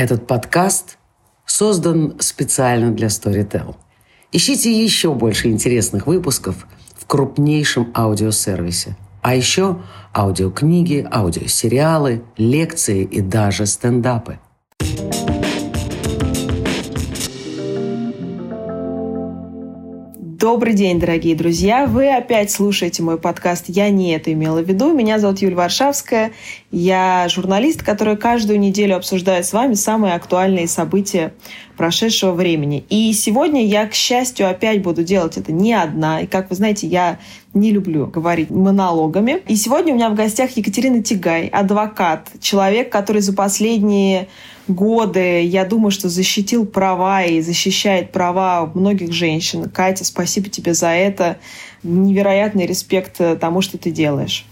Этот подкаст создан специально для Storytel. Ищите еще больше интересных выпусков в крупнейшем аудиосервисе. А еще аудиокниги, аудиосериалы, лекции и даже стендапы – Добрый день, дорогие друзья! Вы опять слушаете мой подкаст «Я не это имела в виду». Меня зовут Юлия Варшавская. Я журналист, который каждую неделю обсуждает с вами самые актуальные события прошедшего времени. И сегодня я, к счастью, опять буду делать это не одна. И, как вы знаете, я не люблю говорить монологами. И сегодня у меня в гостях Екатерина Тигай, адвокат, человек, который за последние годы, я думаю, что защитил права и защищает права многих женщин. Катя, спасибо тебе за это. Невероятный респект тому, что ты делаешь.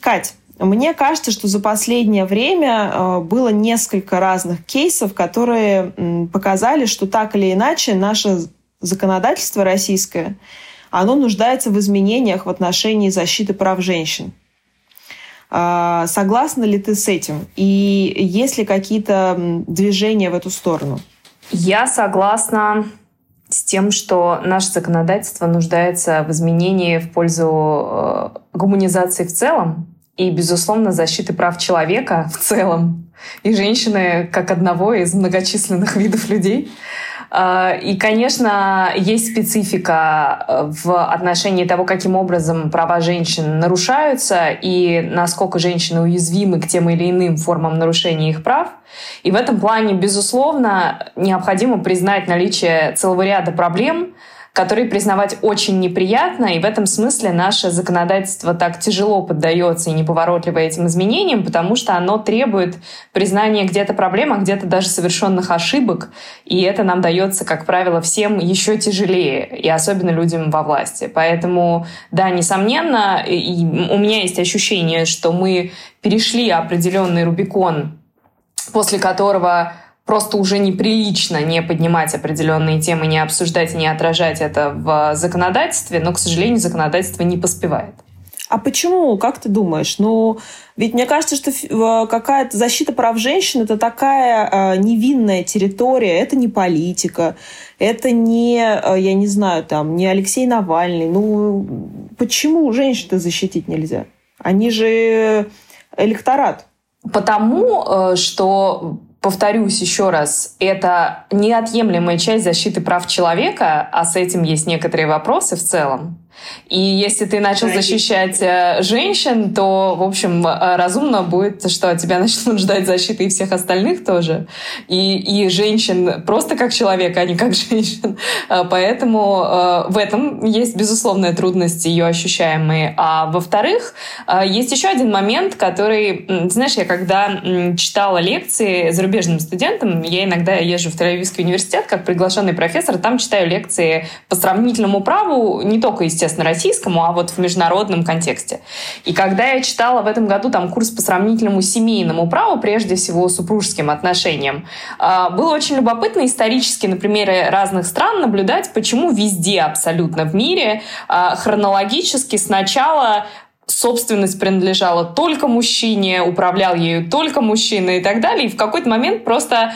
Кать, мне кажется, что за последнее время э, было несколько разных кейсов, которые показали, что так или иначе наше законодательство российское, оно нуждается в изменениях в отношении защиты прав женщин. А, согласна ли ты с этим? И есть ли какие-то движения в эту сторону? Я согласна с тем, что наше законодательство нуждается в изменении в пользу э, гуманизации в целом и, безусловно, защиты прав человека в целом и женщины как одного из многочисленных видов людей. А, и, конечно, есть специфика э, в отношении того, каким образом права женщин нарушаются и насколько женщины уязвимы к тем или иным формам нарушения их прав. И в этом плане, безусловно, необходимо признать наличие целого ряда проблем, которые признавать очень неприятно, и в этом смысле наше законодательство так тяжело поддается и неповоротливо этим изменениям, потому что оно требует признания где-то проблем, а где-то даже совершенных ошибок, и это нам дается, как правило, всем еще тяжелее, и особенно людям во власти. Поэтому, да, несомненно, и у меня есть ощущение, что мы перешли определенный Рубикон, после которого просто уже неприлично не поднимать определенные темы, не обсуждать и не отражать это в законодательстве, но, к сожалению, законодательство не поспевает. А почему? Как ты думаешь? Ну, ведь мне кажется, что какая-то защита прав женщин это такая э, невинная территория, это не политика, это не, э, я не знаю, там, не Алексей Навальный. Ну, почему женщин-то защитить нельзя? Они же электорат. Потому э, что повторюсь еще раз, это неотъемлемая часть защиты прав человека, а с этим есть некоторые вопросы в целом. И если ты начал защищать э, женщин, то, в общем, э, разумно будет, что тебя начнут ждать защиты и всех остальных тоже. И, и женщин просто как человека, а не как женщин. Э, поэтому в этом есть безусловная трудность ее ощущаемые. А во-вторых, есть еще один момент, который, знаешь, я когда читала лекции зарубежным студентам, я иногда езжу в Тель-Авивский университет как приглашенный профессор, там читаю лекции по сравнительному праву, не только, естественно, естественно, российскому, а вот в международном контексте. И когда я читала в этом году там курс по сравнительному семейному праву, прежде всего супружеским отношениям, а, было очень любопытно исторически на примере разных стран наблюдать, почему везде абсолютно в мире а, хронологически сначала собственность принадлежала только мужчине, управлял ею только мужчина и так далее. И в какой-то момент просто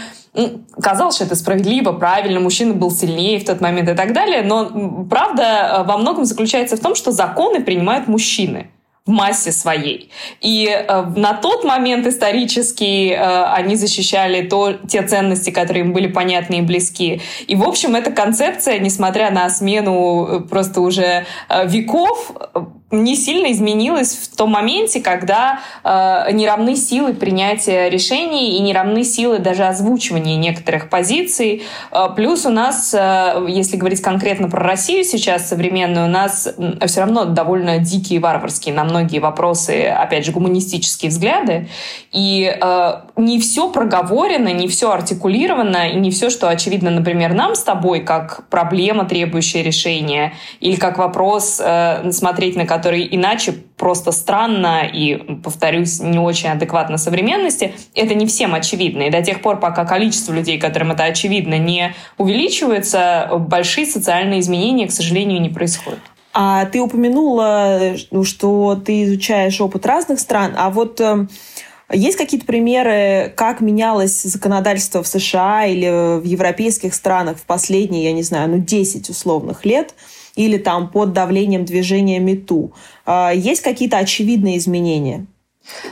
казалось, что это справедливо, правильно, мужчина был сильнее в тот момент и так далее, но правда э, во многом заключается в том, что законы принимают мужчины в массе своей. И э, на тот момент исторически э, они защищали то, те ценности, которые им были понятны и близки. И, в общем, эта концепция, несмотря на смену э, просто уже э, веков, не сильно изменилась в том моменте, когда э, не равны силы принятия решений и не равны силы даже озвучивания некоторых позиций. Э, плюс у нас, э, если говорить конкретно про Россию сейчас современную, у нас э, все равно довольно дикие варварские на многие вопросы, опять же, гуманистические взгляды. И э, не все проговорено, не все артикулировано, и не все, что очевидно, например, нам с тобой, как проблема, требующая решения, или как вопрос, э, смотреть на который иначе просто странно и, повторюсь, не очень адекватно современности, это не всем очевидно. И до тех пор, пока количество людей, которым это очевидно, не увеличивается, большие социальные изменения, к сожалению, не происходят. А ты упомянула, ну, что ты изучаешь опыт разных стран, а вот э, Есть какие-то примеры, как менялось законодательство в США или в европейских странах в последние, я не знаю, ну 10 условных лет, или там под давлением движения МИТУ? А, есть какие-то очевидные изменения?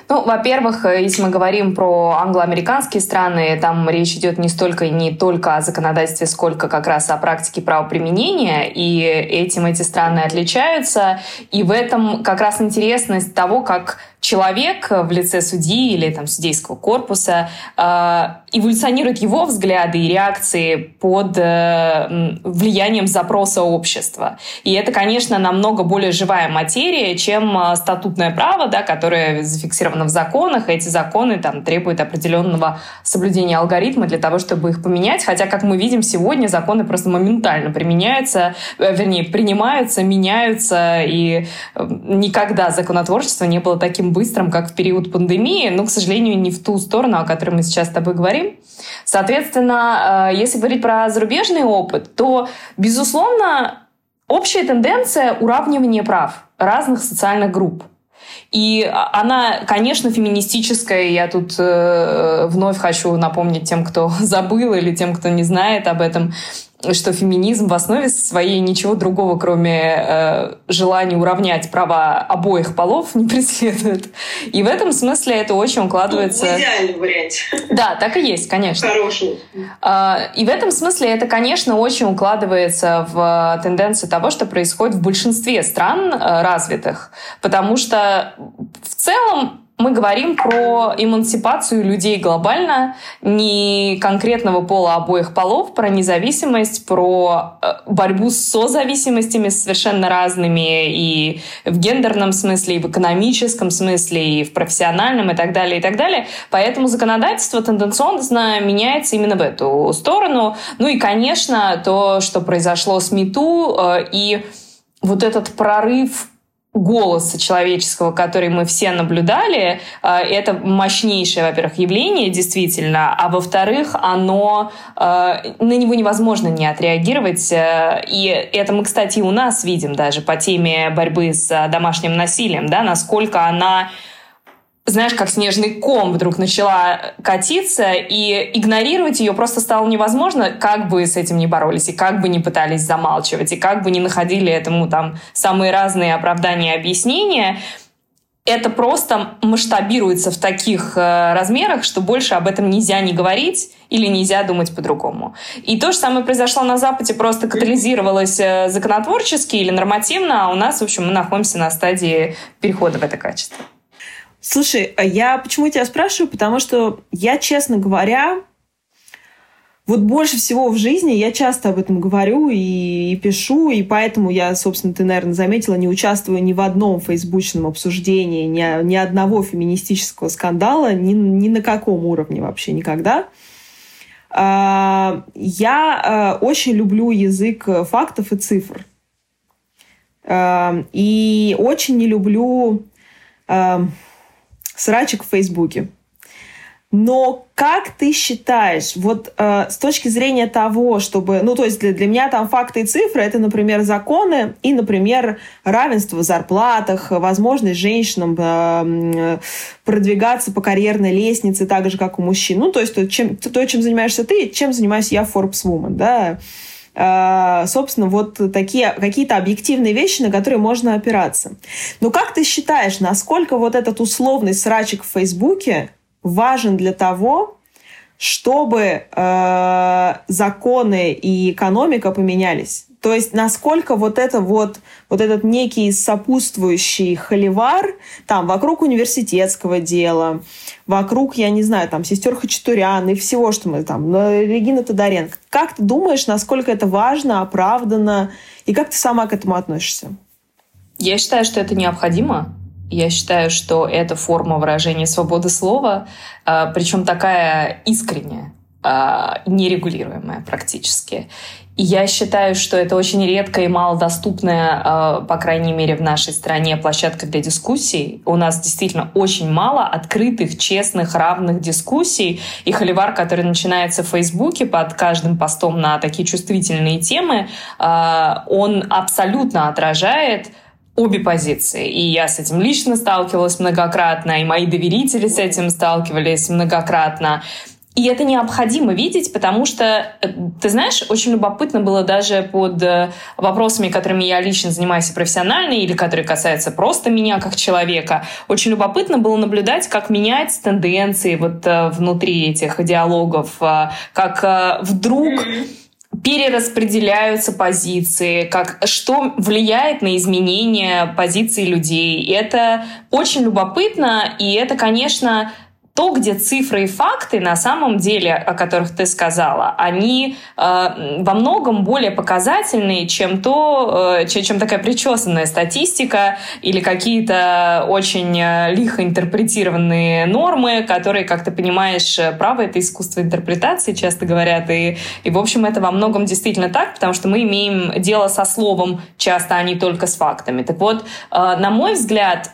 Ну, во-первых, э, если мы говорим про англоамериканские страны, там речь идет не столько не только о законодательстве, сколько как раз о практике правоприменения, и этим эти страны отличаются. И в этом как раз интересность того, как человек в лице судьи или там, судейского корпуса э, эволюционирует его взгляды и реакции под э, влиянием запроса общества. И это, конечно, намного более живая материя, чем э, статутное право, да, которое зафиксировано в законах. Эти законы там, требуют определенного соблюдения алгоритма для того, чтобы их поменять. Хотя, как мы видим сегодня, законы просто моментально применяются, э, вернее, принимаются, меняются, и э, никогда законотворчество не было таким быстрым, как в период пандемии, но, к сожалению, не в ту сторону, о которой мы сейчас с тобой говорим. Соответственно, э, если говорить про зарубежный опыт, то, безусловно, общая тенденция уравнивания прав разных социальных групп. И она, конечно, феминистическая. Я тут э, вновь хочу напомнить тем, кто забыл или тем, кто не знает об этом, что феминизм в основе своей ничего другого, кроме э, желания уравнять права обоих полов, не преследует. И в этом смысле это очень укладывается... Ну, в идеальном варианте. Да, так и есть, конечно. Хороший. Э, и в этом смысле это, конечно, очень укладывается в тенденцию того, что происходит в большинстве стран э, развитых. Потому что в целом мы говорим про эмансипацию людей глобально, не конкретного пола обоих полов, про независимость, про э, борьбу с созависимостями совершенно разными и в гендерном смысле, и в экономическом смысле, и в профессиональном, и так далее, и так далее. Поэтому законодательство тенденционно меняется именно в эту сторону. Ну и, конечно, то, что произошло с МИТУ, э, и вот этот прорыв голоса человеческого, который мы все наблюдали, э, это мощнейшее, во-первых, явление, действительно, а во-вторых, оно, э, на него невозможно не отреагировать. Э, и это мы, кстати, у нас видим даже по теме борьбы с домашним насилием, да, насколько она знаешь, как снежный ком вдруг начала катиться, и игнорировать ее просто стало невозможно, как бы с этим не боролись, и как бы не пытались замалчивать, и как бы не находили этому там самые разные оправдания и объяснения, это просто масштабируется в таких э, размерах, что больше об этом нельзя не говорить или нельзя думать по-другому. И то же самое произошло на Западе, просто катализировалось э, законотворчески или нормативно, а у нас, в общем, мы находимся на стадии перехода в это качество. Слушай, а я почему тебя спрашиваю? Потому что я, честно говоря, вот больше всего в жизни я часто об этом говорю и, и пишу, и поэтому я, собственно, ты, наверное, заметила, не участвую ни в одном фейсбучном обсуждении, ни, ни одного феминистического скандала, ни, ни на каком уровне вообще никогда. А, я а, очень люблю язык фактов и цифр. И очень не люблю срачек в Фейсбуке. Но как ты считаешь, вот э, с точки зрения того, чтобы, ну то есть для, для меня там факты и цифры, это, например, законы и, например, равенство в зарплатах, возможность женщинам э, продвигаться по карьерной лестнице так же, как у мужчин. Ну то есть то, чем, то, чем занимаешься ты, чем занимаюсь я Forbes Woman, да. Э, собственно, вот такие какие-то объективные вещи, на которые можно опираться. Но как ты считаешь, насколько вот этот условный срачик в Фейсбуке важен для того, чтобы э, законы и экономика поменялись? То есть насколько вот это вот, вот этот некий сопутствующий холивар там вокруг университетского дела, вокруг, я не знаю, там сестер Хачатурян и всего, что мы там, Регина Тодоренко. Как ты думаешь, насколько это важно, оправдано, и как ты сама к этому относишься? Я считаю, что это необходимо. Я считаю, что это форма выражения свободы слова, а, причем такая искренняя а, нерегулируемая практически. Я считаю, что это очень редкая и малодоступная, э, по крайней мере, в нашей стране площадка для дискуссий. У нас действительно очень мало открытых, честных, равных дискуссий. И холивар, который начинается в Фейсбуке под каждым постом на такие чувствительные темы, э, он абсолютно отражает обе позиции. И я с этим лично сталкивалась многократно, и мои доверители с этим сталкивались многократно. И это необходимо видеть, потому что, э, ты знаешь, очень любопытно было даже под э, вопросами, которыми я лично занимаюсь профессионально, или которые касаются просто меня как человека, очень любопытно было наблюдать, как меняются тенденции вот э, внутри этих диалогов, как вдруг перераспределяются позиции, как, что влияет на изменение позиций людей. И это очень любопытно, и это, конечно, то, где цифры и факты на самом деле, о которых ты сказала, они э, во многом более показательные, чем то, э, чем, чем такая причесанная статистика или какие-то очень э, лихо интерпретированные нормы, которые, как ты понимаешь, право — это искусство интерпретации, часто говорят, и, и, в общем, это во многом действительно так, потому что мы имеем дело со словом часто, а не только с фактами. Так вот, э, на мой взгляд,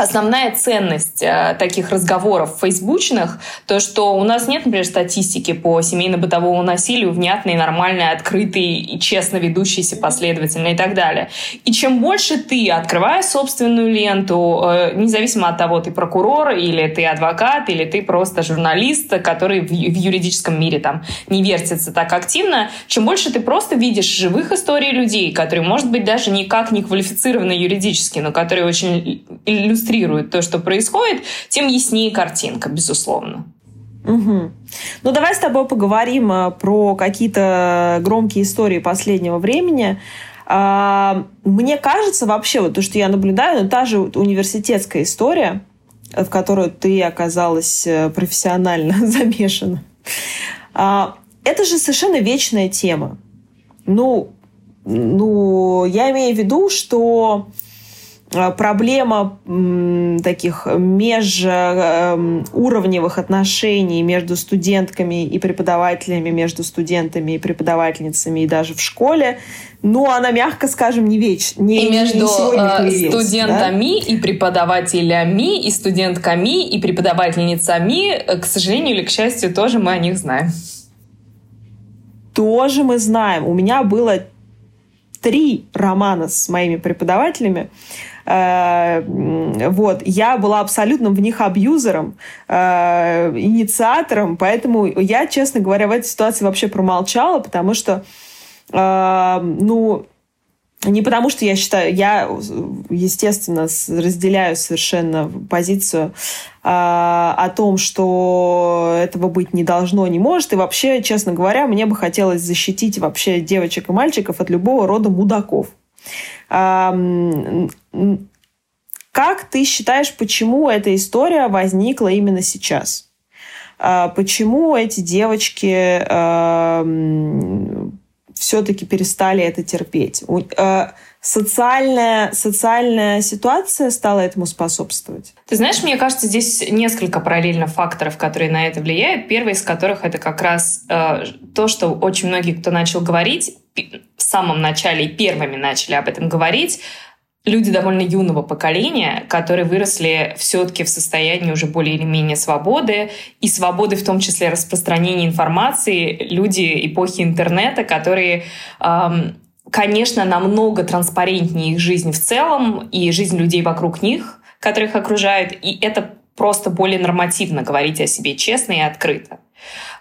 основная ценность э, таких разговоров фейсбучных, то, что у нас нет, например, статистики по семейно-бытовому насилию, внятной, нормальной, открытой и честно ведущейся последовательно и так далее. И чем больше ты, открывая собственную ленту, э, независимо от того, ты прокурор или ты адвокат, или ты просто журналист, который в, в юридическом мире там не вертится так активно, чем больше ты просто видишь живых историй людей, которые, может быть, даже никак не квалифицированы юридически, но которые очень иллюстрируют иллюстрирует то, что происходит, тем яснее картинка, безусловно. Угу. Ну, давай с тобой поговорим а, про какие-то громкие истории последнего времени. А, мне кажется, вообще, вот то, что я наблюдаю, ну, та же университетская история, в которую ты оказалась э, профессионально замешана, а, это же совершенно вечная тема. Ну, ну, я имею в виду, что проблема таких межуровневых отношений между студентками и преподавателями, между студентами и преподавательницами и даже в школе, ну, она, мягко скажем, не вечна. Не, и между не э, студентами да? и преподавателями, и студентками, и преподавательницами, э, к сожалению или к счастью, тоже мы о них знаем. Тоже мы знаем. У меня было три романа с моими преподавателями. Э, вот, я была абсолютным в них абьюзером, э, инициатором, поэтому я, честно говоря, в этой ситуации вообще промолчала, потому что, э, ну, не потому, что я считаю, я, естественно, разделяю совершенно позицию э, о том, что этого быть не должно, не может. И вообще, честно говоря, мне бы хотелось защитить вообще девочек и мальчиков от любого рода мудаков. Как ты считаешь, почему эта история возникла именно сейчас? А, почему эти девочки все-таки перестали это терпеть? А, социальная, социальная ситуация стала этому способствовать? Ты знаешь, мне кажется, здесь несколько параллельно факторов, которые на это влияют. Первый из которых это как раз э, то, что очень многие, кто начал говорить, самом начале и первыми начали об этом говорить, люди довольно юного поколения, которые выросли все-таки в состоянии уже более или менее свободы, и свободы в том числе распространения информации, люди эпохи интернета, которые конечно, намного транспарентнее их жизнь в целом и жизнь людей вокруг них, которых окружают, и это просто более нормативно говорить о себе честно и открыто.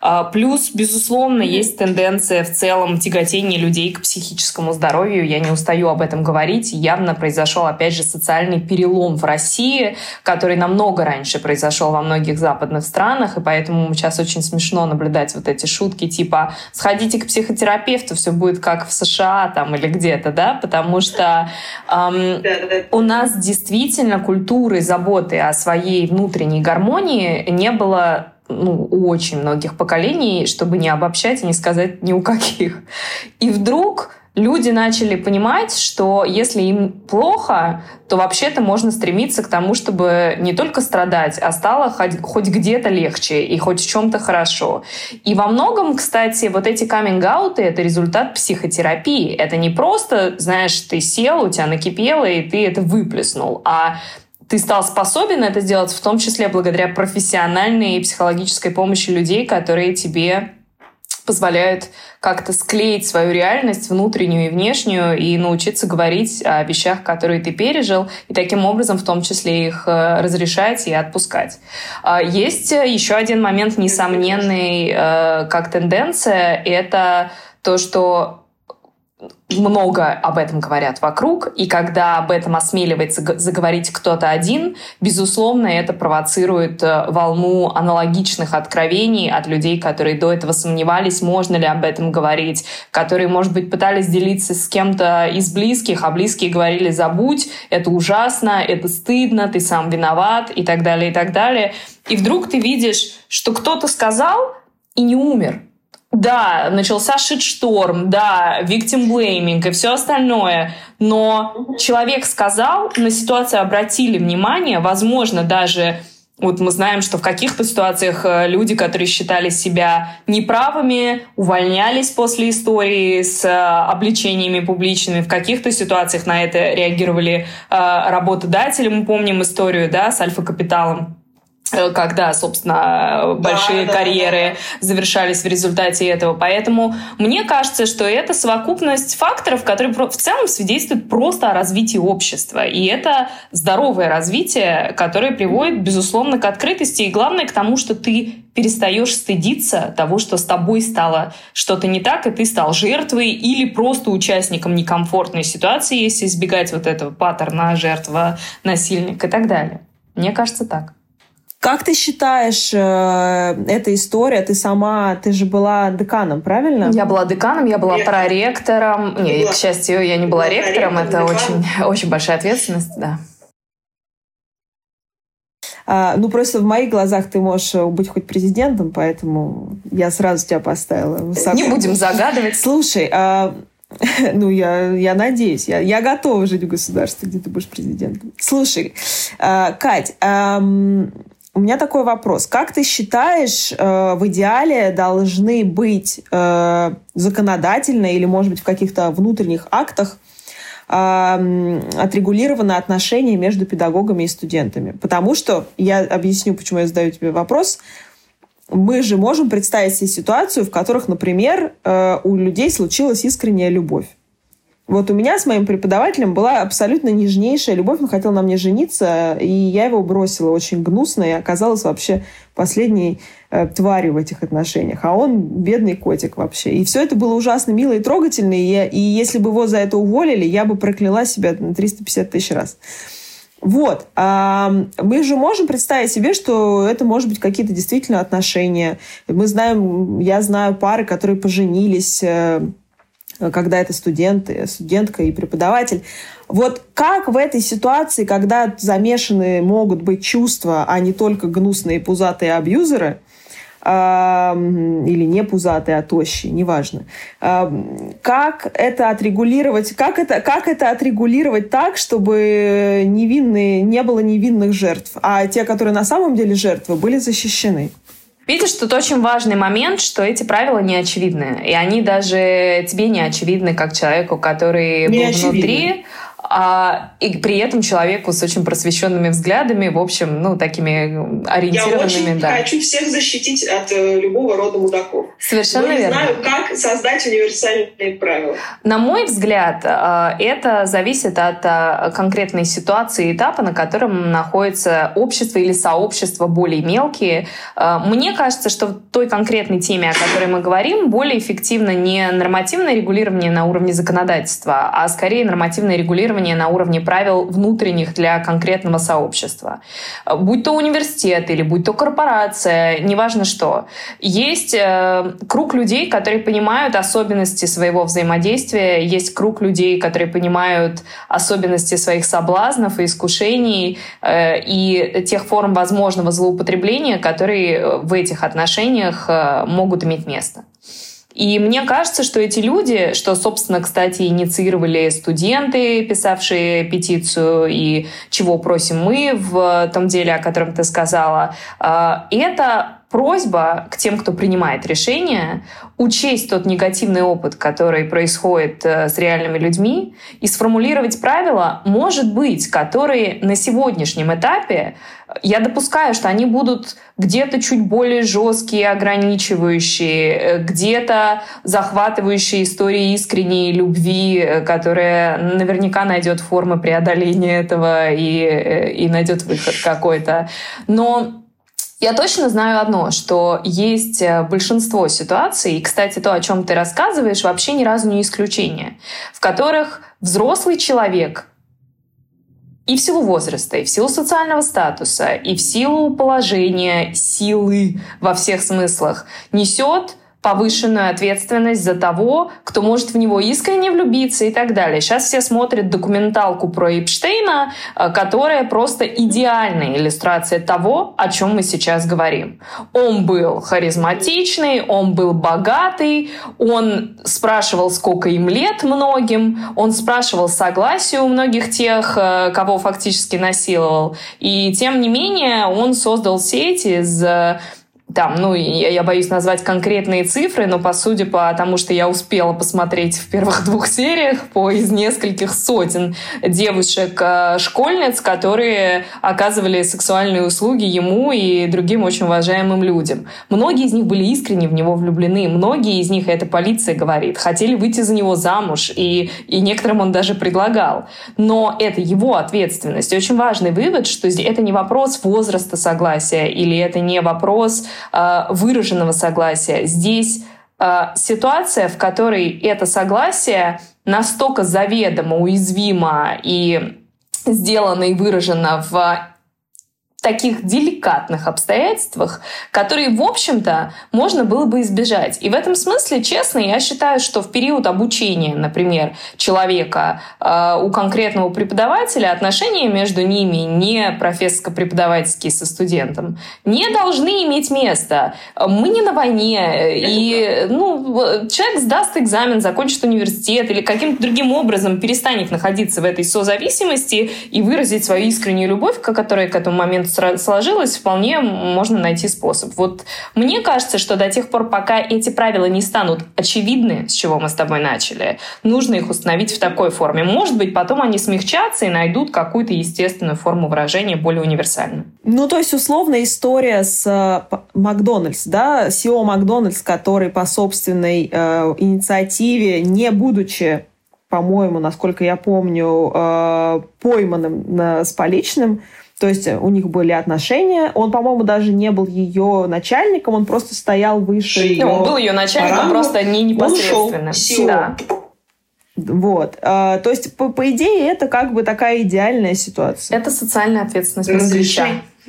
А, плюс, безусловно, есть тенденция в целом тяготения людей к психическому здоровью. Я не устаю об этом говорить. Явно произошел, опять же, социальный перелом в России, который намного раньше произошел во многих западных странах, и поэтому сейчас очень смешно наблюдать вот эти шутки типа «сходите к психотерапевту, все будет как в США там или где-то», да, потому что эм, у нас действительно культуры заботы о своей внутренней гармонии не было ну, у очень многих поколений, чтобы не обобщать и не сказать ни у каких. И вдруг люди начали понимать, что если им плохо, то вообще-то можно стремиться к тому, чтобы не только страдать, а стало хоть, хоть где-то легче и хоть в чем-то хорошо. И во многом, кстати, вот эти каминг-ауты — это результат психотерапии. Это не просто, знаешь, ты сел, у тебя накипело, и ты это выплеснул, а ты стал способен это сделать, в том числе благодаря профессиональной и психологической помощи людей, которые тебе позволяют как-то склеить свою реальность, внутреннюю и внешнюю, и научиться говорить о вещах, которые ты пережил, и таким образом в том числе их э, разрешать и отпускать. А, есть еще один момент несомненный э, как тенденция, это то, что много об этом говорят вокруг, и когда об этом осмеливается заговорить кто-то один, безусловно, это провоцирует э, волну аналогичных откровений от людей, которые до этого сомневались, можно ли об этом говорить, которые, может быть, пытались делиться с кем-то из близких, а близкие говорили «забудь, это ужасно, это стыдно, ты сам виноват» и так далее, и так далее. И вдруг ты видишь, что кто-то сказал и не умер, да, начался шитшторм, да, victim blaming и все остальное. Но человек сказал, на ситуацию обратили внимание, возможно, даже вот мы знаем, что в каких-то ситуациях э, люди, которые считали себя неправыми, увольнялись после истории с э, обличениями публичными. В каких-то ситуациях на это реагировали э, работодатели. Мы помним историю да, с Альфа-Капиталом когда, собственно, большие да, карьеры да, да. завершались в результате этого. Поэтому мне кажется, что это совокупность факторов, которые в целом свидетельствуют просто о развитии общества. И это здоровое развитие, которое приводит, безусловно, к открытости и, главное, к тому, что ты перестаешь стыдиться того, что с тобой стало что-то не так, и ты стал жертвой или просто участником некомфортной ситуации, если избегать вот этого паттерна жертва, насильник и так далее. Мне кажется так. Как ты считаешь, э, эта история, ты сама, ты же была деканом, правильно? Я была деканом, я была Ректор. проректором. Не, к счастью, я не была, была ректором, это очень, очень большая ответственность, да. А, ну, просто в моих глазах ты можешь быть хоть президентом, поэтому я сразу тебя поставила высоко. Не будем загадывать. Слушай, а, ну, я, я надеюсь, я, я готова жить в государстве, где ты будешь президентом. Слушай, а, Кать, а, у меня такой вопрос. Как ты считаешь, э, в идеале должны быть э, законодательно или, может быть, в каких-то внутренних актах э, отрегулированы отношения между педагогами и студентами? Потому что, я объясню, почему я задаю тебе вопрос, мы же можем представить себе ситуацию, в которых, например, э, у людей случилась искренняя любовь. Вот у меня с моим преподавателем была абсолютно нежнейшая любовь. Он хотел на мне жениться, и я его бросила очень гнусно, и оказалась вообще последней э, тварью в этих отношениях. А он бедный котик вообще. И все это было ужасно мило и трогательно. И, я, и если бы его за это уволили, я бы прокляла себя на 350 тысяч раз. Вот. А мы же можем представить себе, что это может быть какие-то действительно отношения. Мы знаем, я знаю пары, которые поженились, э, когда это студенты, студентка и преподаватель. Вот как в этой ситуации, когда замешаны могут быть чувства, а не только гнусные пузатые абьюзеры, или не пузатые, а тощие, неважно. Как это отрегулировать, как это, как это отрегулировать так, чтобы невинные, не было невинных жертв, а те, которые на самом деле жертвы, были защищены? Видишь, тут очень важный момент, что эти правила не очевидны. И они даже тебе не очевидны, как человеку, который не был очевидны. внутри а, и при этом человеку с очень просвещенными взглядами, в общем, ну, такими ориентированными. Я очень да. хочу всех защитить от э, любого рода мудаков. Совершенно Но не верно. знаю, как создать универсальные правила. На мой взгляд, э, это зависит от э, конкретной ситуации и этапа, на котором находится общество или сообщество более мелкие. Э, мне кажется, что в той конкретной теме, о которой мы говорим, более эффективно не нормативное регулирование на уровне законодательства, а скорее нормативное регулирование регулирования на уровне правил внутренних для конкретного сообщества. Будь то университет или будь то корпорация, неважно что. Есть э, круг людей, которые понимают особенности своего взаимодействия, есть круг людей, которые понимают особенности своих соблазнов и искушений э, и тех форм возможного злоупотребления, которые в этих отношениях э, могут иметь место. И мне кажется, что эти люди, что, собственно, кстати, инициировали студенты, писавшие петицию, и чего просим мы в том деле, о котором ты сказала, э, это просьба к тем, кто принимает решения, учесть тот негативный опыт, который происходит э, с реальными людьми, и сформулировать правила, может быть, которые на сегодняшнем этапе я допускаю, что они будут где-то чуть более жесткие, ограничивающие, э, где-то захватывающие истории искренней любви, э, которая наверняка найдет формы преодоления этого и, и найдет выход какой-то. Но я точно знаю одно, что есть э, большинство ситуаций, и, кстати, то, о чем ты рассказываешь, вообще ни разу не исключение, в которых взрослый человек и в силу возраста, и в силу социального статуса, и в силу положения, силы во всех смыслах несет повышенную ответственность за того, кто может в него искренне влюбиться и так далее. Сейчас все смотрят документалку про Эпштейна, э, которая просто идеальная иллюстрация того, о чем мы сейчас говорим. Он был харизматичный, он был богатый, он спрашивал, сколько им лет многим, он спрашивал согласие у многих тех, э, кого фактически насиловал. И тем не менее он создал сеть из там, ну, я, я боюсь назвать конкретные цифры, но по сути, потому что я успела посмотреть в первых двух сериях по из нескольких сотен девушек-школьниц, которые оказывали сексуальные услуги ему и другим очень уважаемым людям. Многие из них были искренне в него влюблены, многие из них, это полиция говорит, хотели выйти за него замуж, и, и некоторым он даже предлагал. Но это его ответственность. Очень важный вывод, что это не вопрос возраста согласия, или это не вопрос Э, выраженного согласия. Здесь э, ситуация, в которой это согласие настолько заведомо уязвимо и сделано и выражено в таких деликатных обстоятельствах, которые, в общем-то, можно было бы избежать. И в этом смысле, честно, я считаю, что в период обучения, например, человека э, у конкретного преподавателя отношения между ними не профессорско-преподавательские со студентом не должны иметь места. Мы не на войне, и ну, человек сдаст экзамен, закончит университет или каким-то другим образом перестанет находиться в этой созависимости и выразить свою искреннюю любовь, которая к этому моменту сложилось, вполне можно найти способ. Вот мне кажется, что до тех пор, пока эти правила не станут очевидны, с чего мы с тобой начали, нужно их установить в такой форме. Может быть, потом они смягчатся и найдут какую-то естественную форму выражения, более универсальную. Ну, то есть, условно, история с э, Макдональдс, да, SEO Макдональдс, который по собственной э, инициативе, не будучи по-моему, насколько я помню, э, пойманным с поличным, то есть э, у них были отношения. Он, по-моему, даже не был ее начальником, он просто стоял выше ее. Он был ее начальником, рангу. просто не непосредственно. Да. Вот. А, то есть, по, по идее, это как бы такая идеальная ситуация. Это социальная ответственность москвича.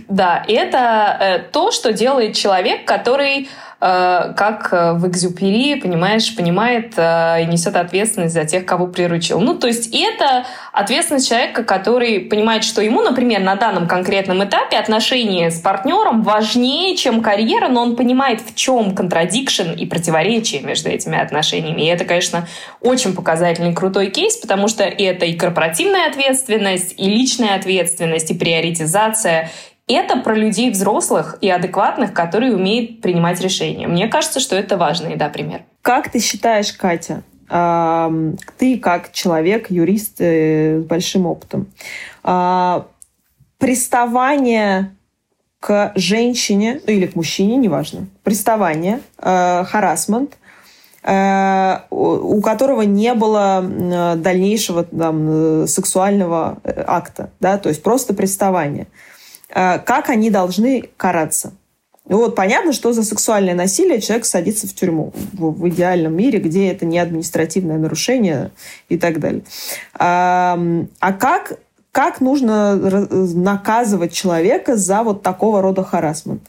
Да, это э, то, что делает человек, который как э, в Экзюпери, понимаешь, понимает э, и несет ответственность за тех, кого приручил. Ну, то есть это ответственность человека, который понимает, что ему, например, на данном конкретном этапе отношения с партнером важнее, чем карьера, но он понимает, в чем контрадикшн и противоречие между этими отношениями. И это, конечно, очень показательный крутой кейс, потому что это и корпоративная ответственность, и личная ответственность, и приоритизация, это про людей взрослых и адекватных, которые умеют принимать решения. Мне кажется, что это важный, да, пример. Как ты считаешь, Катя, ты как человек, юрист э, с большим опытом, а, приставание к женщине ну, или к мужчине, неважно, приставание, э, харасмент, э, у которого не было дальнейшего там, сексуального акта, да, то есть просто приставание – как они должны караться. Вот понятно, что за сексуальное насилие человек садится в тюрьму в, в идеальном мире, где это не административное нарушение и так далее. А, а как, как нужно наказывать человека за вот такого рода харасмент?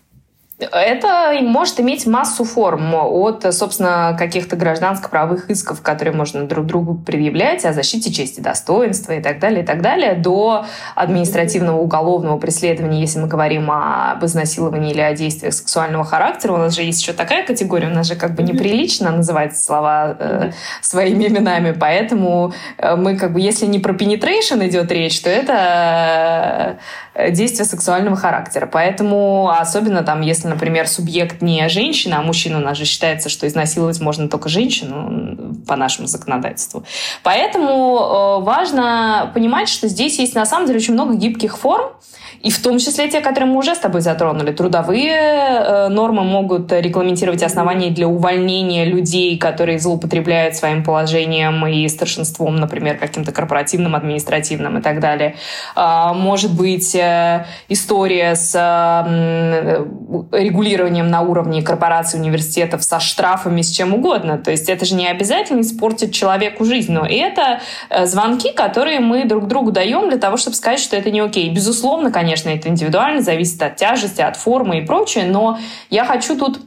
Это может иметь массу форм от, собственно, каких-то гражданско-правовых исков, которые можно друг другу предъявлять о защите чести, достоинства и так далее, и так далее, до административного уголовного преследования, если мы говорим об изнасиловании или о действиях сексуального характера. У нас же есть еще такая категория, у нас же как бы неприлично называть слова э, своими именами, поэтому э, мы как бы, если не про penetration идет речь, то это э, действие сексуального характера. Поэтому особенно там, если например, субъект не женщина, а мужчина. У нас же считается, что изнасиловать можно только женщину по нашему законодательству. Поэтому э, важно понимать, что здесь есть на самом деле очень много гибких форм, и в том числе те, которые мы уже с тобой затронули. Трудовые э, нормы могут регламентировать основания для увольнения людей, которые злоупотребляют своим положением и старшинством, например, каким-то корпоративным, административным и так далее. Э, может быть э, история с э, регулированием на уровне корпораций, университетов со штрафами, с чем угодно. То есть это же не обязательно испортит человеку жизнь, но это э, звонки, которые мы друг другу даем для того, чтобы сказать, что это не окей. Безусловно, конечно, это индивидуально, зависит от тяжести, от формы и прочее, но я хочу тут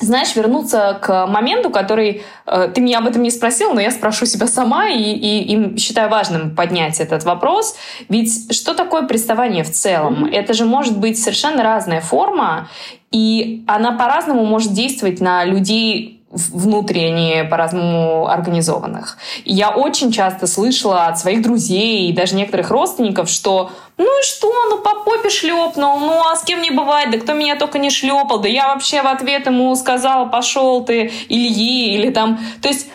знаешь, вернуться к моменту, который э, ты меня об этом не спросил, но я спрошу себя сама и, и, и считаю важным поднять этот вопрос. Ведь что такое приставание в целом? Mm-hmm. Это же может быть совершенно разная форма, и она по-разному может действовать на людей внутренне по-разному организованных. Я очень часто слышала от своих друзей и даже некоторых родственников, что ну и что, ну по попе шлепнул, ну а с кем не бывает, да кто меня только не шлепал, да я вообще в ответ ему сказала, пошел ты, ей, или там... То есть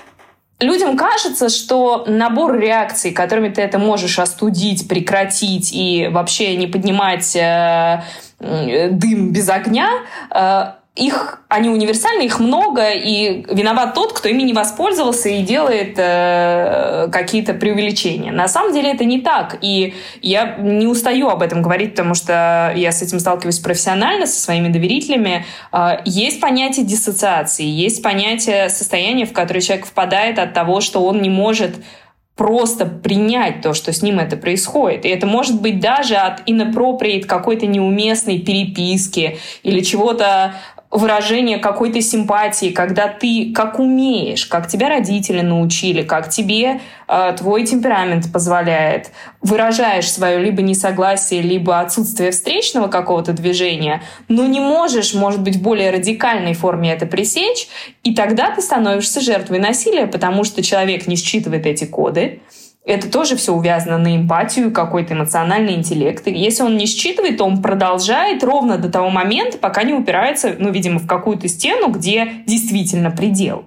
Людям кажется, что набор реакций, которыми ты это можешь остудить, прекратить и вообще не поднимать э, дым без огня, э, их, они универсальны, их много, и виноват тот, кто ими не воспользовался и делает э, какие-то преувеличения. На самом деле это не так, и я не устаю об этом говорить, потому что я с этим сталкиваюсь профессионально, со своими доверителями. Э, есть понятие диссоциации, есть понятие состояния, в которое человек впадает от того, что он не может просто принять то, что с ним это происходит. И это может быть даже от inappropriate какой-то неуместной переписки или чего-то выражение какой-то симпатии, когда ты как умеешь, как тебя родители научили, как тебе э, твой темперамент позволяет, выражаешь свое либо несогласие, либо отсутствие встречного какого-то движения, но не можешь, может быть, в более радикальной форме это пресечь, и тогда ты становишься жертвой насилия, потому что человек не считывает эти коды, это тоже все увязано на эмпатию, какой-то эмоциональный интеллект. И если он не считывает, то он продолжает ровно до того момента, пока не упирается, ну, видимо, в какую-то стену, где действительно предел.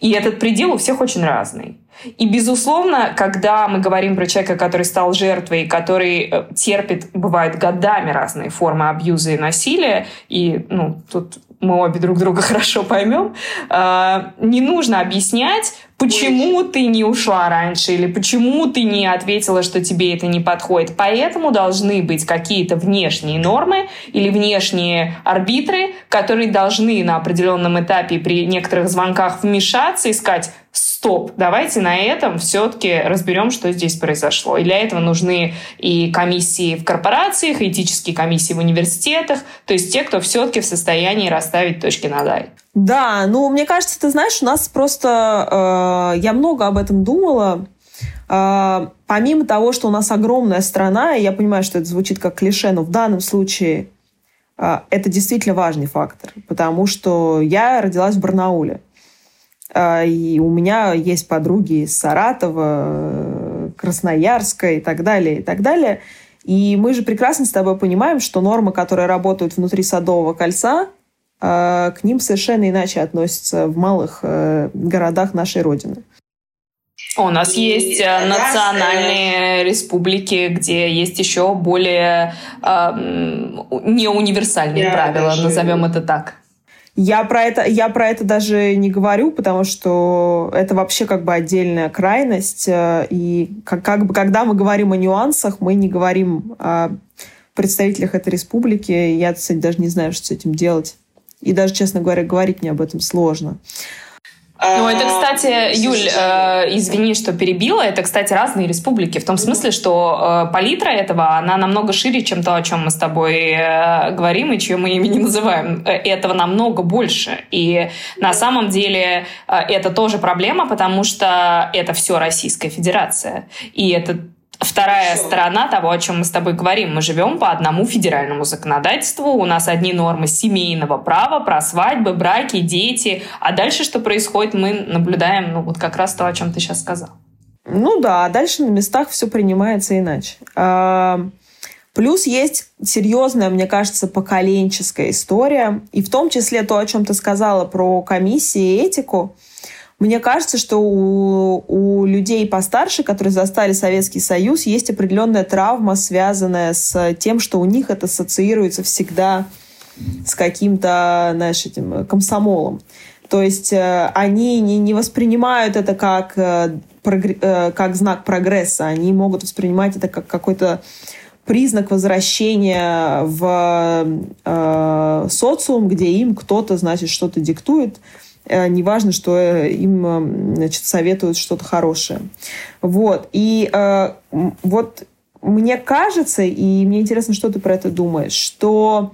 И этот предел у всех очень разный. И, безусловно, когда мы говорим про человека, который стал жертвой, который э, терпит, бывает, годами разные формы абьюза и насилия, и ну, тут мы обе друг друга хорошо поймем, а, не нужно объяснять, почему ты не ушла раньше или почему ты не ответила, что тебе это не подходит. Поэтому должны быть какие-то внешние нормы или внешние арбитры, которые должны на определенном этапе при некоторых звонках вмешаться и сказать, стоп, давайте на этом все-таки разберем, что здесь произошло. И для этого нужны и комиссии в корпорациях, и этические комиссии в университетах, то есть те, кто все-таки в состоянии расставить точки над «и». Да, ну, мне кажется, ты знаешь, у нас просто... Э, я много об этом думала. Э, помимо того, что у нас огромная страна, и я понимаю, что это звучит как клише, но в данном случае э, это действительно важный фактор, потому что я родилась в Барнауле. А, и у меня есть подруги из Саратова, Красноярска и так далее, и так далее. И мы же прекрасно с тобой понимаем, что нормы, которые работают внутри Садового кольца, а, к ним совершенно иначе относятся в малых э, городах нашей Родины. У нас и есть э, национальные республики, где есть еще более э, неуниверсальные Я правила, даже... назовем это так. Я про это, я про это даже не говорю, потому что это вообще как бы отдельная крайность. Э, и как, как бы, когда мы говорим о нюансах, мы не говорим о представителях этой республики. Я, кстати, даже не знаю, что с этим делать. И даже, честно говоря, говорить мне об этом сложно. Ну, это, кстати, Юль, э, извини, что перебила, это, кстати, разные республики, в том смысле, что э, палитра этого, она намного шире, чем то, о чем мы с тобой э, говорим и чье мы имя не называем. Э, этого намного больше. И на самом деле э, это тоже проблема, потому что это все Российская Федерация. И это Вторая Все. сторона того, о чем мы с тобой говорим. Мы живем по одному федеральному законодательству. У нас одни нормы семейного права про свадьбы, браки, дети. А дальше что происходит, мы наблюдаем, ну, вот как раз то, о чем ты сейчас сказал. Ну да, а дальше на местах все принимается иначе. А, Плюс есть серьезная, мне кажется, поколенческая история. И в том числе то, о чем ты сказала про комиссии и этику. Мне кажется, что у, у людей постарше, которые застали Советский Союз, есть определенная травма, связанная с тем, что у них это ассоциируется всегда с каким-то, знаешь, этим комсомолом. То есть э, они не, не воспринимают это как, э, э, как знак прогресса, они могут воспринимать это как какой-то признак возвращения в э, социум, где им кто-то, значит, что-то диктует. Э, неважно, что э, им э, значит, советуют что-то хорошее. Вот. И вот мне кажется, и мне интересно, что ты про это думаешь, что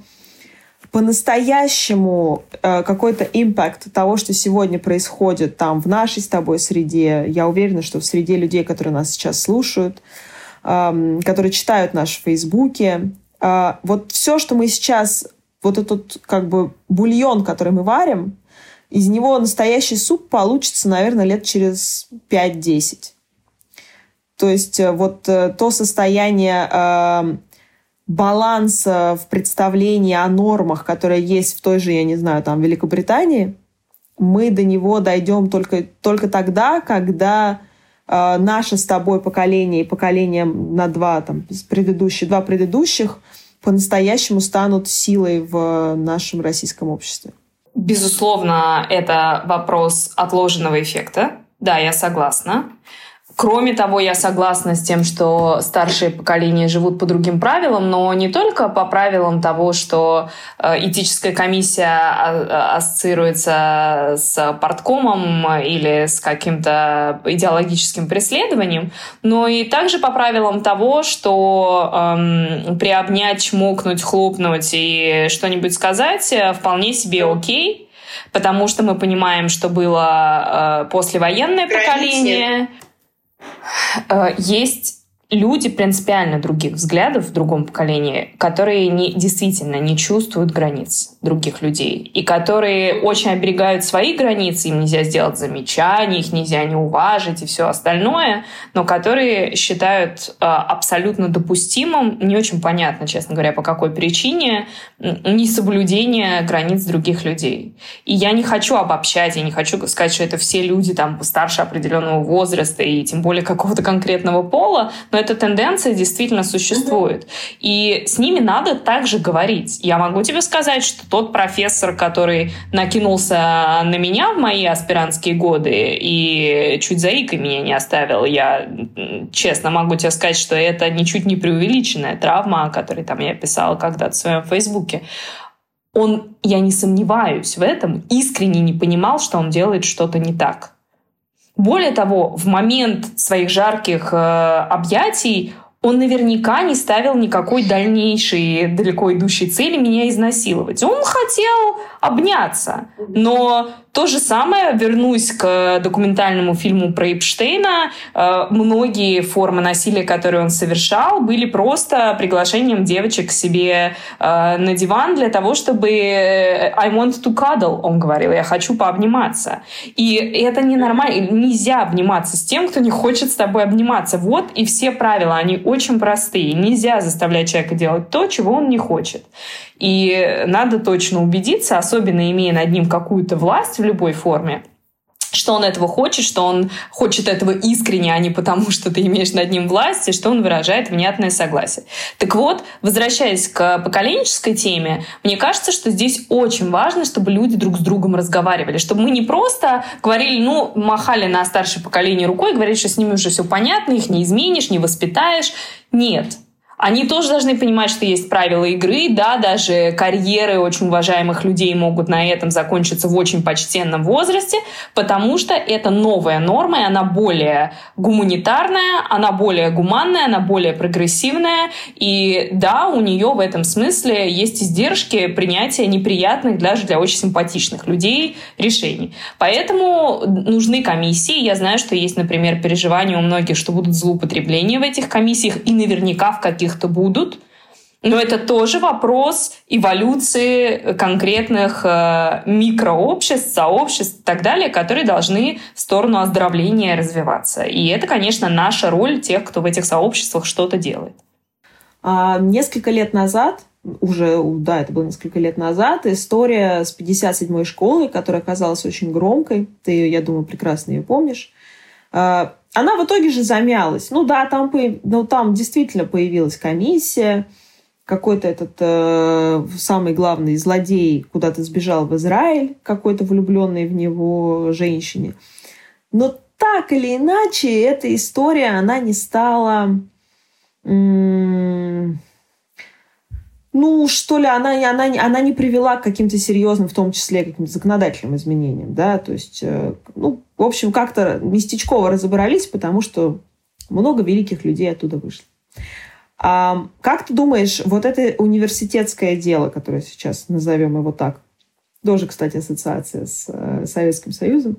по-настоящему какой-то импакт того, что сегодня происходит там в нашей с тобой среде, я уверена, что в среде людей, которые нас сейчас слушают, которые читают наши фейсбуке. Вот все, что мы сейчас, вот этот как бы бульон, который мы варим, из него настоящий суп получится, наверное, лет через 5-10. То есть э, вот э, то состояние баланса в представлении о нормах, которое есть в той же, я не знаю, там, Великобритании, мы до него дойдем только, только тогда, когда э, наше с тобой поколение и поколение на два, там, предыдущие, два предыдущих по-настоящему станут силой в нашем российском обществе. Безусловно, это вопрос отложенного эффекта. Да, я согласна. Кроме того, я согласна с тем, что старшие поколения живут по другим правилам, но не только по правилам того, что э, этическая комиссия а, ассоциируется с порткомом или с каким-то идеологическим преследованием, но и также по правилам того, что эм, приобнять, чмокнуть, хлопнуть и что-нибудь сказать э, вполне себе окей, потому что мы понимаем, что было э, послевоенное поколение, Э, есть люди принципиально других взглядов в другом поколении, которые не, действительно не чувствуют границ других людей и которые очень оберегают свои границы, им нельзя сделать замечаний, их нельзя не уважить и все остальное, но которые считают э, абсолютно допустимым, не очень понятно, честно говоря, по какой причине, несоблюдение границ других людей. И я не хочу обобщать, я не хочу сказать, что это все люди там старше определенного возраста и тем более какого-то конкретного пола, но эта тенденция действительно существует. И с ними надо также говорить. Я могу тебе сказать, что тот профессор, который накинулся на меня в мои аспирантские годы и чуть заикой меня не оставил, я честно могу тебе сказать, что это ничуть не преувеличенная травма, о которой там я писала когда-то в своем фейсбуке он, я не сомневаюсь в этом, искренне не понимал, что он делает что-то не так. Более того, в момент своих жарких э, объятий он наверняка не ставил никакой дальнейшей, далеко идущей цели меня изнасиловать. Он хотел обняться. Но то же самое, вернусь к документальному фильму про Эпштейна, э, многие формы насилия, которые он совершал, были просто приглашением девочек к себе э, на диван для того, чтобы э, I want to cuddle, он говорил, я хочу пообниматься. И это ненормально, нельзя обниматься с тем, кто не хочет с тобой обниматься. Вот и все правила, они очень простые. Нельзя заставлять человека делать то, чего он не хочет. И надо точно убедиться, особенно имея над ним какую-то власть в любой форме, что он этого хочет, что он хочет этого искренне, а не потому, что ты имеешь над ним власть, и что он выражает внятное согласие. Так вот, возвращаясь к поколенческой теме, мне кажется, что здесь очень важно, чтобы люди друг с другом разговаривали, чтобы мы не просто говорили, ну, махали на старшее поколение рукой, говорили, что с ними уже все понятно, их не изменишь, не воспитаешь. Нет, они тоже должны понимать, что есть правила игры, да, даже карьеры очень уважаемых людей могут на этом закончиться в очень почтенном возрасте, потому что это новая норма, и она более гуманитарная, она более гуманная, она более прогрессивная, и да, у нее в этом смысле есть издержки принятия неприятных даже для очень симпатичных людей решений. Поэтому нужны комиссии. Я знаю, что есть, например, переживания у многих, что будут злоупотребления в этих комиссиях, и наверняка в каких каких-то будут. Но это тоже вопрос эволюции конкретных э, микрообществ, сообществ и так далее, которые должны в сторону оздоровления развиваться. И это, конечно, наша роль тех, кто в этих сообществах что-то делает. А, несколько лет назад, уже, да, это было несколько лет назад, история с 57-й школы, которая оказалась очень громкой, ты, я думаю, прекрасно ее помнишь, а, она в итоге же замялась. Ну да, там, ну, там действительно появилась комиссия, какой-то этот э, самый главный злодей куда-то сбежал в Израиль, какой-то влюбленный в него женщине. Но так или иначе, эта история, она не стала... М- ну, что ли, она, она, она не привела к каким-то серьезным, в том числе, каким-то законодательным изменениям, да, то есть, э, ну, в общем, как-то местечково разобрались, потому что много великих людей оттуда вышло. А как ты думаешь, вот это университетское дело, которое сейчас назовем его так, тоже, кстати, ассоциация с э, Советским Союзом,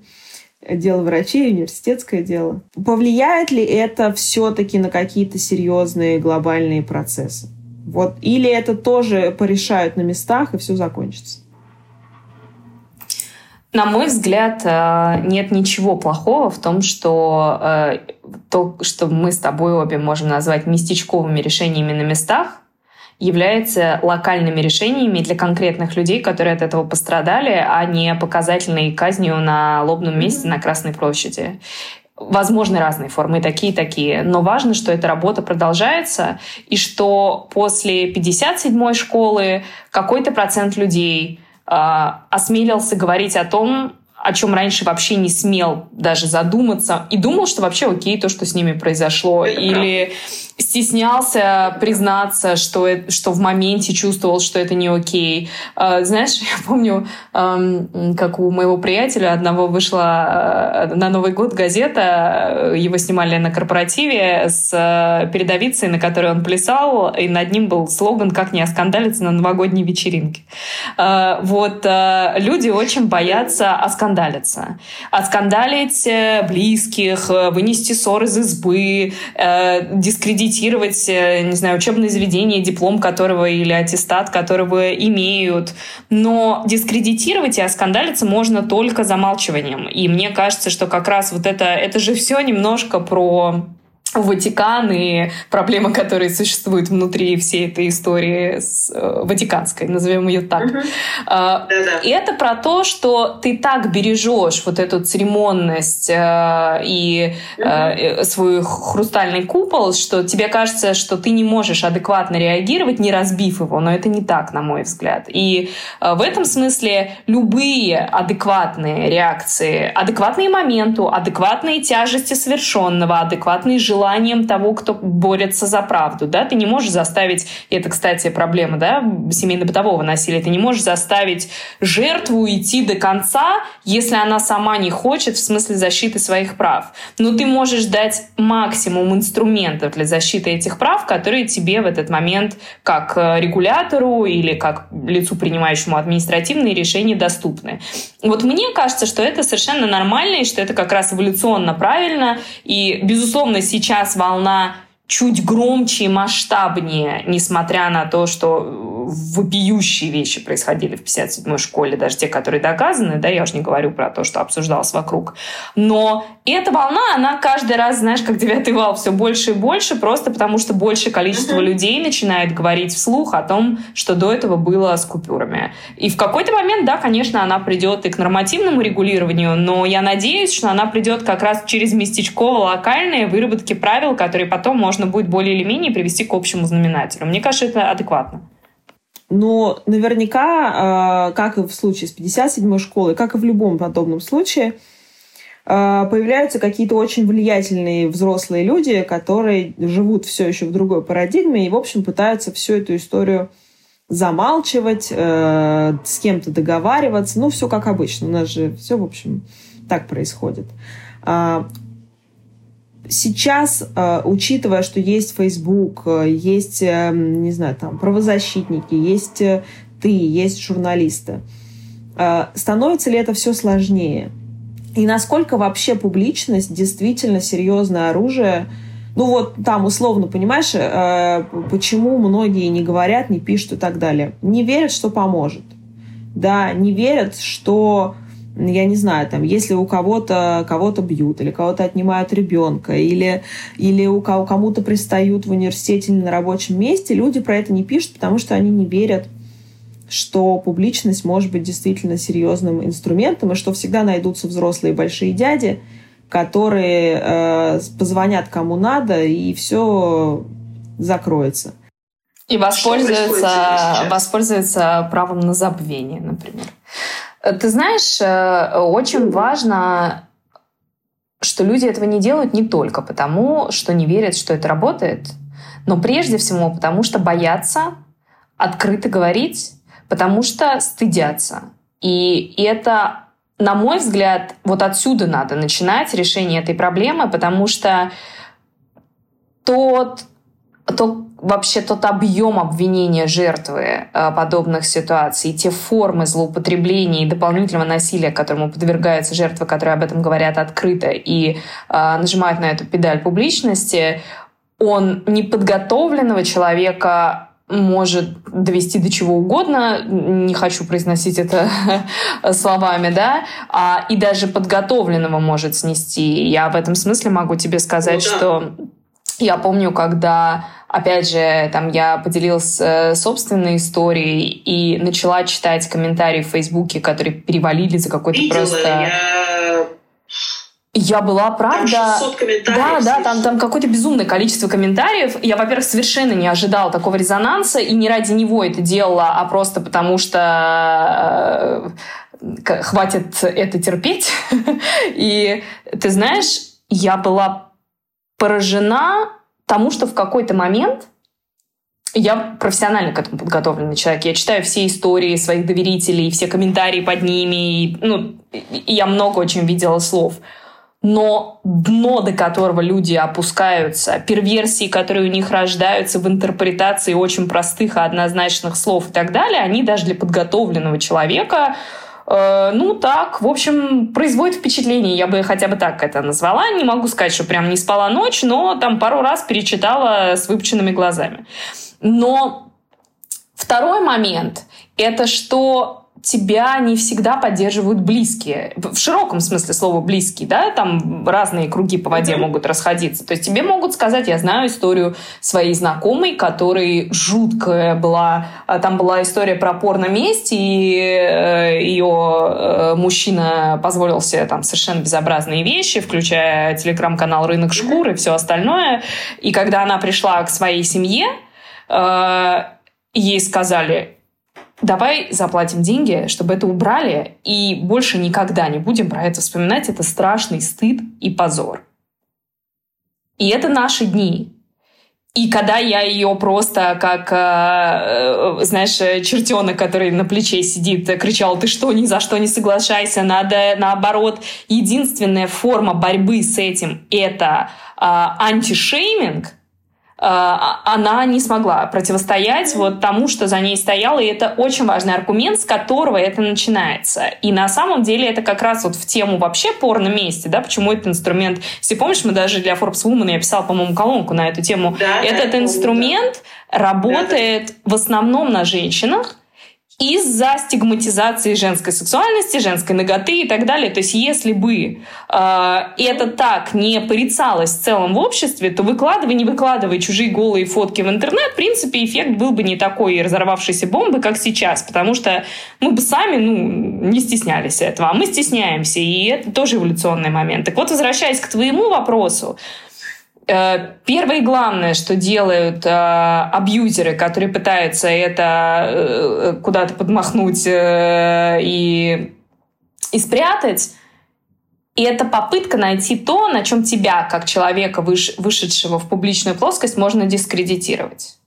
дело врачей, университетское дело. Повлияет ли это все-таки на какие-то серьезные глобальные процессы? Вот, или это тоже порешают на местах и все закончится? На мой взгляд, э, нет ничего плохого в том, что э, то, что мы с тобой обе можем назвать местечковыми решениями на местах, является локальными решениями для конкретных людей, которые от этого пострадали, а не показательной казнью на лобном месте на Красной площади. Возможны разные формы, такие такие. Но важно, что эта работа продолжается, и что после 57-й школы какой-то процент людей а, осмелился говорить о том, о чем раньше вообще не смел даже задуматься и думал, что вообще окей то, что с ними произошло. Или стеснялся признаться, что, что в моменте чувствовал, что это не окей. А, знаешь, я помню, как у моего приятеля одного вышла э, на Новый год газета, его снимали на корпоративе с э, передовицей, на которой он плясал, и над ним был слоган «Как не оскандалиться на новогодней вечеринке». А, вот э, люди очень боятся оскандалиться. Оскандалить близких, вынести ссор из избы, дискредитировать дискредитировать, э, не знаю, учебное заведение, диплом которого или аттестат которого имеют. Но дискредитировать и оскандалиться можно только замалчиванием. И мне кажется, что как раз вот это, это же все немножко про Ватикан и проблемы, которые существуют внутри всей этой истории с, э, ватиканской, назовем ее так. Uh-huh. Uh, И это про то, что ты так бережешь вот эту церемонность э, и uh-huh. свой хрустальный купол, что тебе кажется, что ты не можешь адекватно реагировать, не разбив его, но это не так, на мой взгляд. И в этом смысле любые адекватные реакции, адекватные моменту, адекватные тяжести совершенного, адекватные желания желанием того, кто борется за правду. Да? Ты не можешь заставить, и это, кстати, проблема да, семейно-бытового насилия, ты не можешь заставить жертву идти до конца, если она сама не хочет в смысле защиты своих прав. Но ты можешь дать максимум инструментов для защиты этих прав, которые тебе в этот момент как э, регулятору или как лицу, принимающему административные решения, доступны. Вот мне кажется, что это совершенно нормально, и что это как раз эволюционно правильно. И, безусловно, сейчас сейчас волна чуть громче и масштабнее, несмотря на то, что вопиющие вещи происходили в 57-й школе, даже те, которые доказаны, да, я уж не говорю про то, что обсуждалось вокруг. Но эта волна, она каждый раз, знаешь, как девятый вал, все больше и больше, просто потому что большее количество uh-huh. людей начинает говорить вслух о том, что до этого было с купюрами. И в какой-то момент, да, конечно, она придет и к нормативному регулированию, но я надеюсь, что она придет как раз через местечково-локальные выработки правил, которые потом можно можно будет более или менее привести к общему знаменателю. Мне кажется, это адекватно. Но наверняка, э, как и в случае с 57-й школой, как и в любом подобном случае, э, появляются какие-то очень влиятельные взрослые люди, которые живут все еще в другой парадигме и, в общем, пытаются всю эту историю замалчивать, э, с кем-то договариваться. Ну, все как обычно. У нас же все, в общем, так происходит. Сейчас, э, учитывая, что есть Facebook, э, есть, э, не знаю, там, правозащитники, есть ты, есть журналисты, становится ли это все сложнее? И насколько вообще публичность действительно серьезное оружие? Ну вот там условно, понимаешь, почему многие не говорят, не пишут и так далее. Не верят, что поможет. Да, не верят, что я не знаю, там, если у кого-то кого-то бьют, или кого-то отнимают ребенка, или, или у кого кому-то пристают в университете или на рабочем месте, люди про это не пишут, потому что они не верят, что публичность может быть действительно серьезным инструментом, и что всегда найдутся взрослые большие дяди, которые э, позвонят кому надо, и все закроется. И воспользуются, воспользуются правом на забвение, например. Э, ты знаешь, э, очень важно, что люди этого не делают не только потому, что не верят, что это работает, но прежде всего потому, что боятся открыто говорить, потому что стыдятся. И это, на мой взгляд, вот отсюда надо начинать решение этой проблемы, потому что тот, то вообще тот объем обвинения жертвы э, подобных ситуаций, те формы злоупотребления и дополнительного насилия, которому подвергаются жертвы, которые об этом говорят открыто и э, нажимают на эту педаль публичности, он неподготовленного человека может довести до чего угодно, не хочу произносить это словами, да, а, и даже подготовленного может снести. Я в этом смысле могу тебе сказать, ну, да. что я помню, когда опять же, там я поделилась э, собственной историей и начала читать комментарии в Фейсбуке, которые перевалили за какой-то просто... Я... Я была, правда... Там 600 комментариев. Да, да, там, там какое-то безумное количество комментариев. Я, во-первых, совершенно не ожидала такого резонанса, и не ради него это делала, а просто потому что э, хватит это терпеть. И ты знаешь, я была поражена тому, что в какой-то момент я профессионально к этому подготовленный человек. Я читаю все истории своих доверителей, все комментарии под ними. И, ну, и я много очень видела слов. Но дно, до которого люди опускаются, перверсии, которые у них рождаются в интерпретации очень простых и однозначных слов и так далее, они даже для подготовленного человека ну, так, в общем, производит впечатление. Я бы хотя бы так это назвала. Не могу сказать, что прям не спала ночь, но там пару раз перечитала с выпученными глазами. Но второй момент – это что тебя не всегда поддерживают близкие. В широком смысле слова близкие, да, там разные круги по воде mm-hmm. могут расходиться. То есть тебе могут сказать, я знаю историю своей знакомой, которой жуткая была, а, там была история про порно-месть, и э, ее э, мужчина позволил себе там совершенно безобразные вещи, включая телеграм-канал «Рынок шкур» и все остальное. И когда она пришла к своей семье, э, ей сказали, давай заплатим деньги, чтобы это убрали, и больше никогда не будем про это вспоминать. Это страшный стыд и позор. И это наши дни. И когда я ее просто как, э, э, знаешь, чертенок, который на плече сидит, кричал, ты что, ни за что не соглашайся, надо наоборот. Единственная форма борьбы с этим — это э, антишейминг — она не смогла противостоять вот тому, что за ней стояло, и это очень важный аргумент, с которого это начинается. И на самом деле это как раз вот в тему вообще порно месте, да, почему этот инструмент, если помнишь, мы даже для Forbes Woman, я писала, по-моему, колонку на эту тему, да, этот инструмент да. работает да. в основном на женщинах, из-за стигматизации женской сексуальности, женской ноготы и так далее. То есть если бы э, это так не порицалось в целом в обществе, то выкладывай, не выкладывай чужие голые фотки в интернет, в принципе, эффект был бы не такой разорвавшейся бомбы, как сейчас, потому что мы бы сами ну, не стеснялись этого, а мы стесняемся, и это тоже эволюционный момент. Так вот, возвращаясь к твоему вопросу, первое и главное, что делают э, абьюзеры, которые пытаются это э, куда-то подмахнуть э, и, и спрятать, и это попытка найти то, на чем тебя, как человека, выш, вышедшего в публичную плоскость, можно дискредитировать.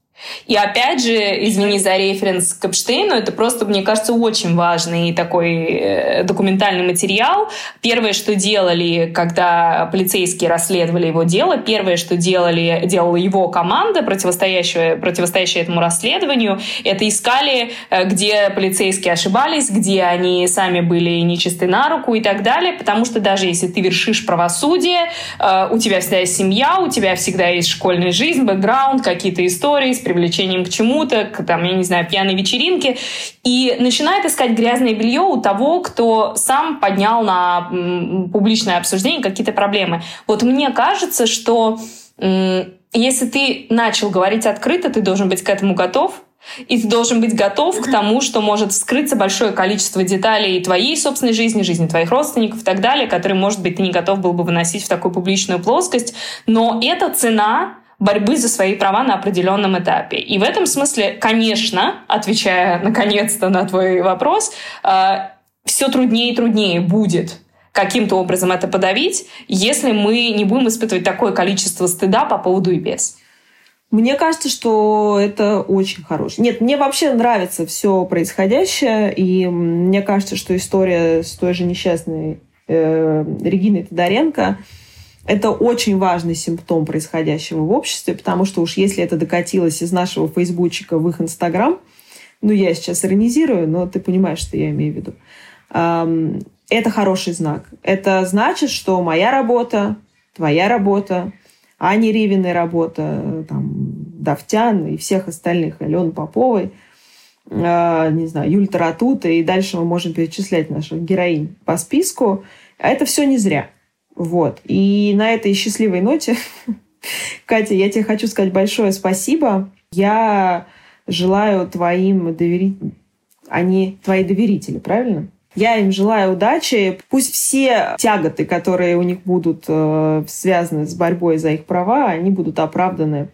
И опять же, извини за референс к Эпштейну, это просто, мне кажется, очень важный такой э, документальный материал. Первое, что делали, когда полицейские расследовали его дело, первое, что делали, делала его команда, противостоящая, противостоящая этому расследованию, это искали, э, где полицейские ошибались, где они сами были нечисты на руку и так далее, потому что даже если ты вершишь правосудие, э, у тебя всегда есть семья, у тебя всегда есть школьная жизнь, бэкграунд, какие-то истории привлечением к чему-то, к, там, я не знаю, пьяной вечеринке, и начинает искать грязное белье у того, кто сам поднял на публичное обсуждение какие-то проблемы. Вот мне кажется, что если ты начал говорить открыто, ты должен быть к этому готов, и ты должен быть готов к тому, что может вскрыться большое количество деталей твоей собственной жизни, жизни твоих родственников и так далее, которые, может быть, ты не готов был бы выносить в такую публичную плоскость. Но это цена борьбы за свои права на определенном этапе. И в этом смысле, конечно, отвечая наконец-то на твой вопрос, э, все труднее и труднее будет каким-то образом это подавить, если мы не будем испытывать такое количество стыда по поводу и без. Мне кажется, что это очень хорошо. Нет, мне вообще нравится все происходящее, и мне кажется, что история с той же несчастной э, Региной Тодоренко это очень важный симптом происходящего в обществе, потому что уж если это докатилось из нашего фейсбучика в их инстаграм, ну, я сейчас иронизирую, но ты понимаешь, что я имею в виду. Это хороший знак. Это значит, что моя работа, твоя работа, Ани Ривиной работа, там, Давтян и всех остальных, Алены Поповой, э, не знаю, Юль Таратута, и дальше мы можем перечислять наших героинь по списку. А это все не зря. Вот. И на этой счастливой ноте, Катя, я тебе хочу сказать большое спасибо. Я желаю твоим доверителям, они твои доверители, правильно? Я им желаю удачи. Пусть все тяготы, которые у них будут э, связаны с борьбой за их права, они будут оправданы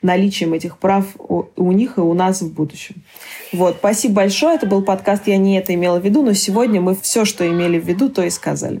наличием этих прав у, у них и у нас в будущем. Вот, спасибо большое. Это был подкаст «Я не это имела в виду», но сегодня мы все, что имели в виду, то и сказали.